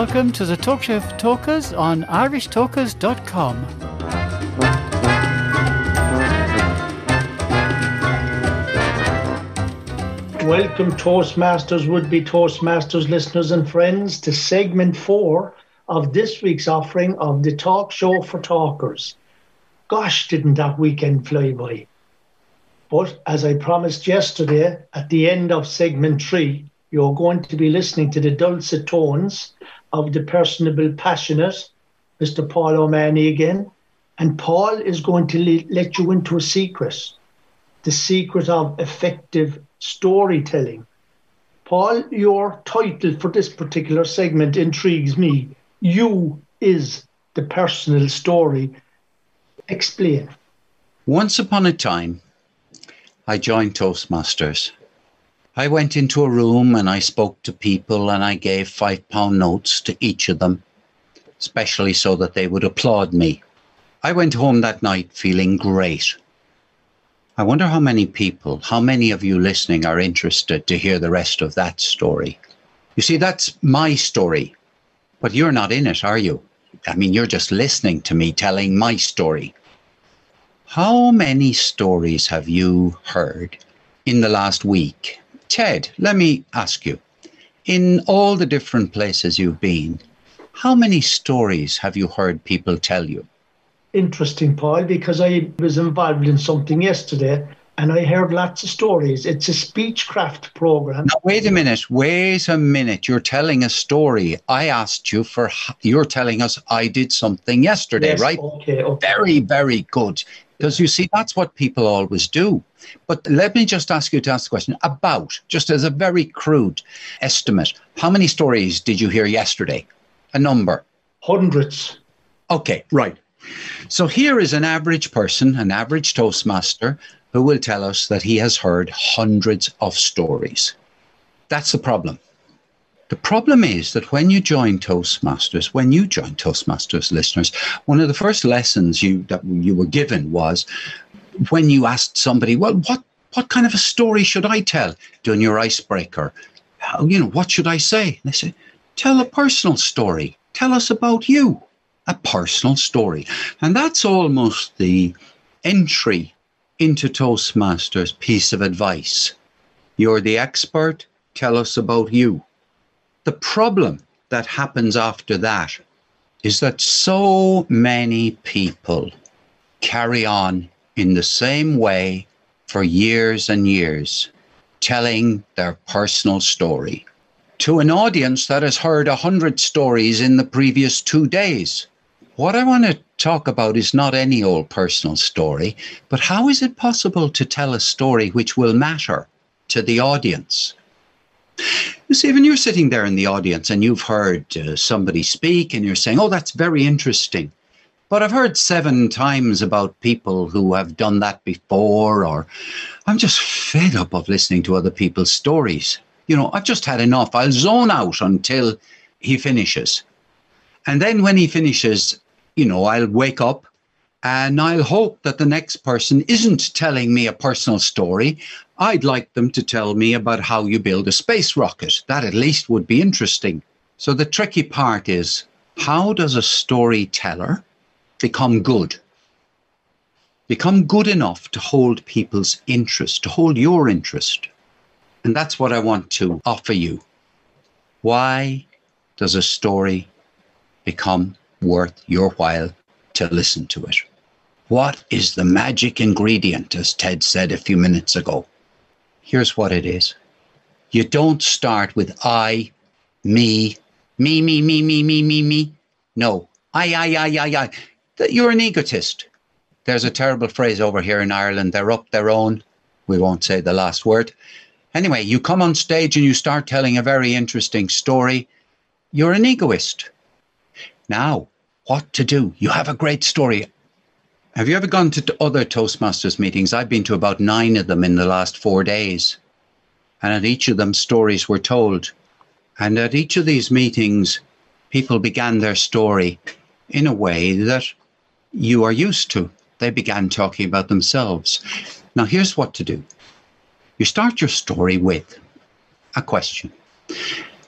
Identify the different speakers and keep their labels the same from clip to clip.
Speaker 1: Welcome to the Talk Show for Talkers on irishtalkers.com.
Speaker 2: Welcome, Toastmasters, would be Toastmasters listeners and friends, to segment four of this week's offering of the Talk Show for Talkers. Gosh, didn't that weekend fly by? But as I promised yesterday, at the end of segment three, you're going to be listening to the dulcet tones of the personable, passionate Mr. Paul O'Mahony again. And Paul is going to le- let you into a secret the secret of effective storytelling. Paul, your title for this particular segment intrigues me. You is the personal story. Explain.
Speaker 3: Once upon a time, I joined Toastmasters. I went into a room and I spoke to people and I gave five pound notes to each of them, especially so that they would applaud me. I went home that night feeling great. I wonder how many people, how many of you listening are interested to hear the rest of that story. You see, that's my story, but you're not in it, are you? I mean, you're just listening to me telling my story. How many stories have you heard in the last week? Ted, let me ask you in all the different places you've been, how many stories have you heard people tell you?
Speaker 2: Interesting, Paul, because I was involved in something yesterday and I heard lots of stories. It's a speechcraft program.
Speaker 3: Now, wait a minute. Wait a minute. You're telling a story. I asked you for, you're telling us I did something yesterday,
Speaker 2: Yes,
Speaker 3: right?
Speaker 2: Okay, okay.
Speaker 3: Very, very good. Because you see, that's what people always do. But let me just ask you to ask the question about, just as a very crude estimate, how many stories did you hear yesterday? A number.
Speaker 2: Hundreds.
Speaker 3: Okay, right. So here is an average person, an average Toastmaster, who will tell us that he has heard hundreds of stories. That's the problem. The problem is that when you join Toastmasters, when you join Toastmasters listeners, one of the first lessons you that you were given was when you asked somebody, well, what what kind of a story should I tell during your icebreaker? How, you know, what should I say? And they say, tell a personal story. Tell us about you. A personal story. And that's almost the entry into Toastmasters piece of advice. You're the expert. Tell us about you. The problem that happens after that is that so many people carry on in the same way for years and years, telling their personal story to an audience that has heard a hundred stories in the previous two days. What I want to talk about is not any old personal story, but how is it possible to tell a story which will matter to the audience? You see, when you're sitting there in the audience and you've heard uh, somebody speak and you're saying, oh, that's very interesting. But I've heard seven times about people who have done that before, or I'm just fed up of listening to other people's stories. You know, I've just had enough. I'll zone out until he finishes. And then when he finishes, you know, I'll wake up and I'll hope that the next person isn't telling me a personal story. I'd like them to tell me about how you build a space rocket. That at least would be interesting. So the tricky part is how does a storyteller become good? Become good enough to hold people's interest, to hold your interest. And that's what I want to offer you. Why does a story become worth your while to listen to it? What is the magic ingredient, as Ted said a few minutes ago? Here's what it is you don't start with I, me, me, me, me, me, me, me, me. No, I, I, I, I, I. You're an egotist. There's a terrible phrase over here in Ireland. They're up their own. We won't say the last word. Anyway, you come on stage and you start telling a very interesting story. You're an egoist. Now, what to do? You have a great story. Have you ever gone to other Toastmasters meetings? I've been to about nine of them in the last four days. And at each of them, stories were told. And at each of these meetings, people began their story in a way that you are used to. They began talking about themselves. Now, here's what to do you start your story with a question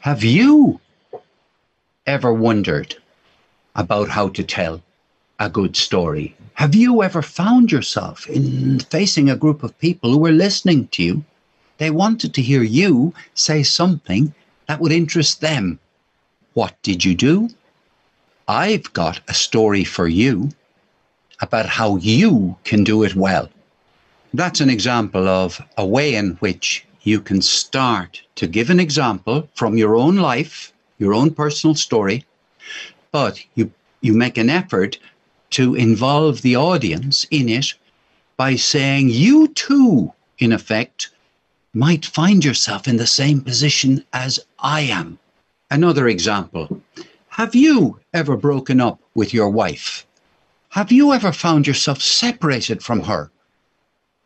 Speaker 3: Have you ever wondered about how to tell a good story? Have you ever found yourself in facing a group of people who were listening to you? They wanted to hear you say something that would interest them. What did you do? I've got a story for you about how you can do it well. That's an example of a way in which you can start to give an example from your own life, your own personal story, but you, you make an effort to involve the audience in it by saying you too, in effect, might find yourself in the same position as I am. Another example Have you ever broken up with your wife? Have you ever found yourself separated from her?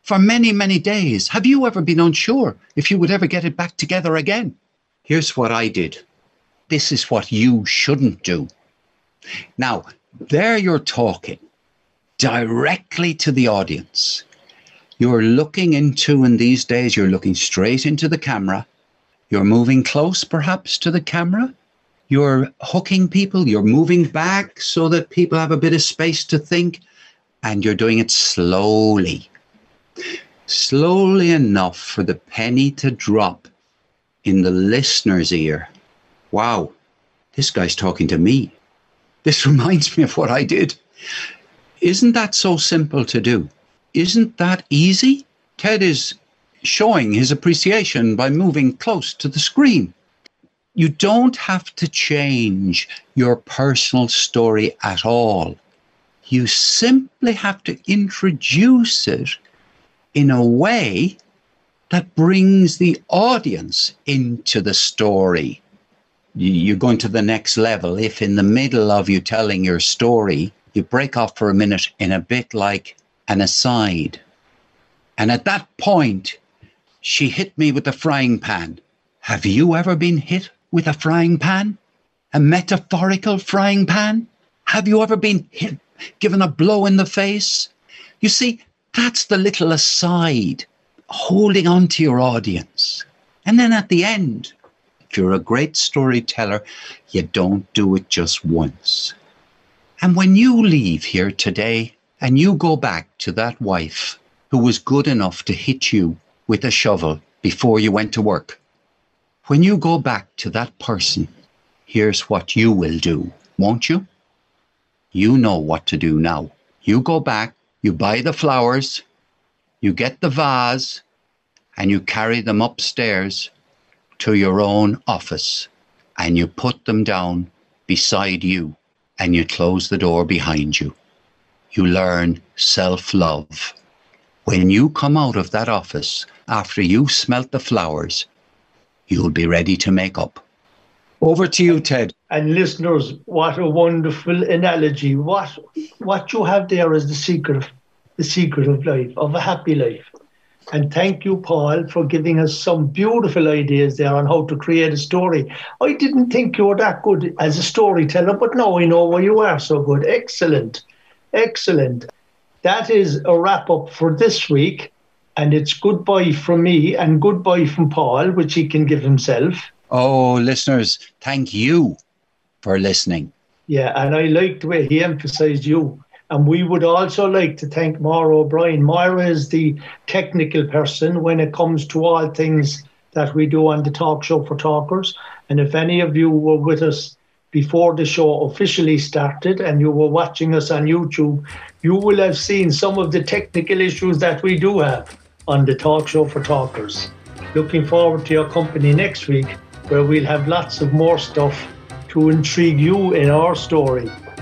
Speaker 3: for many, many days. Have you ever been unsure if you would ever get it back together again? Here's what I did. This is what you shouldn't do. Now, there you're talking directly to the audience. You're looking into, in these days, you're looking straight into the camera. You're moving close, perhaps, to the camera. You're hooking people. You're moving back so that people have a bit of space to think. And you're doing it slowly slowly enough for the penny to drop in the listener's ear. Wow, this guy's talking to me. This reminds me of what I did. Isn't that so simple to do? Isn't that easy? Ted is showing his appreciation by moving close to the screen. You don't have to change your personal story at all. You simply have to introduce it in a way that brings the audience into the story. You're going to the next level if, in the middle of you telling your story, you break off for a minute in a bit like an aside. And at that point, she hit me with a frying pan. Have you ever been hit with a frying pan? A metaphorical frying pan? Have you ever been hit, given a blow in the face? You see, that's the little aside, holding on to your audience. And then at the end, you're a great storyteller, you don't do it just once. And when you leave here today and you go back to that wife who was good enough to hit you with a shovel before you went to work, when you go back to that person, here's what you will do, won't you? You know what to do now. You go back you buy the flowers, you get the vase, and you carry them upstairs to your own office and you put them down beside you and you close the door behind you. You learn self love. When you come out of that office after you've smelt the flowers, you'll be ready to make up. Over to you, Ted.
Speaker 2: And listeners, what a wonderful analogy. What what you have there is the secret the secret of life, of a happy life. And thank you, Paul, for giving us some beautiful ideas there on how to create a story. I didn't think you were that good as a storyteller, but now I know why you are so good. Excellent. Excellent. That is a wrap up for this week. And it's goodbye from me and goodbye from Paul, which he can give himself.
Speaker 3: Oh, listeners, thank you for listening.
Speaker 2: Yeah, and I like the way he emphasized you. And we would also like to thank Maura O'Brien. Maura is the technical person when it comes to all things that we do on the talk show for talkers. And if any of you were with us before the show officially started and you were watching us on YouTube, you will have seen some of the technical issues that we do have on the talk show for talkers. Looking forward to your company next week, where we'll have lots of more stuff to intrigue you in our story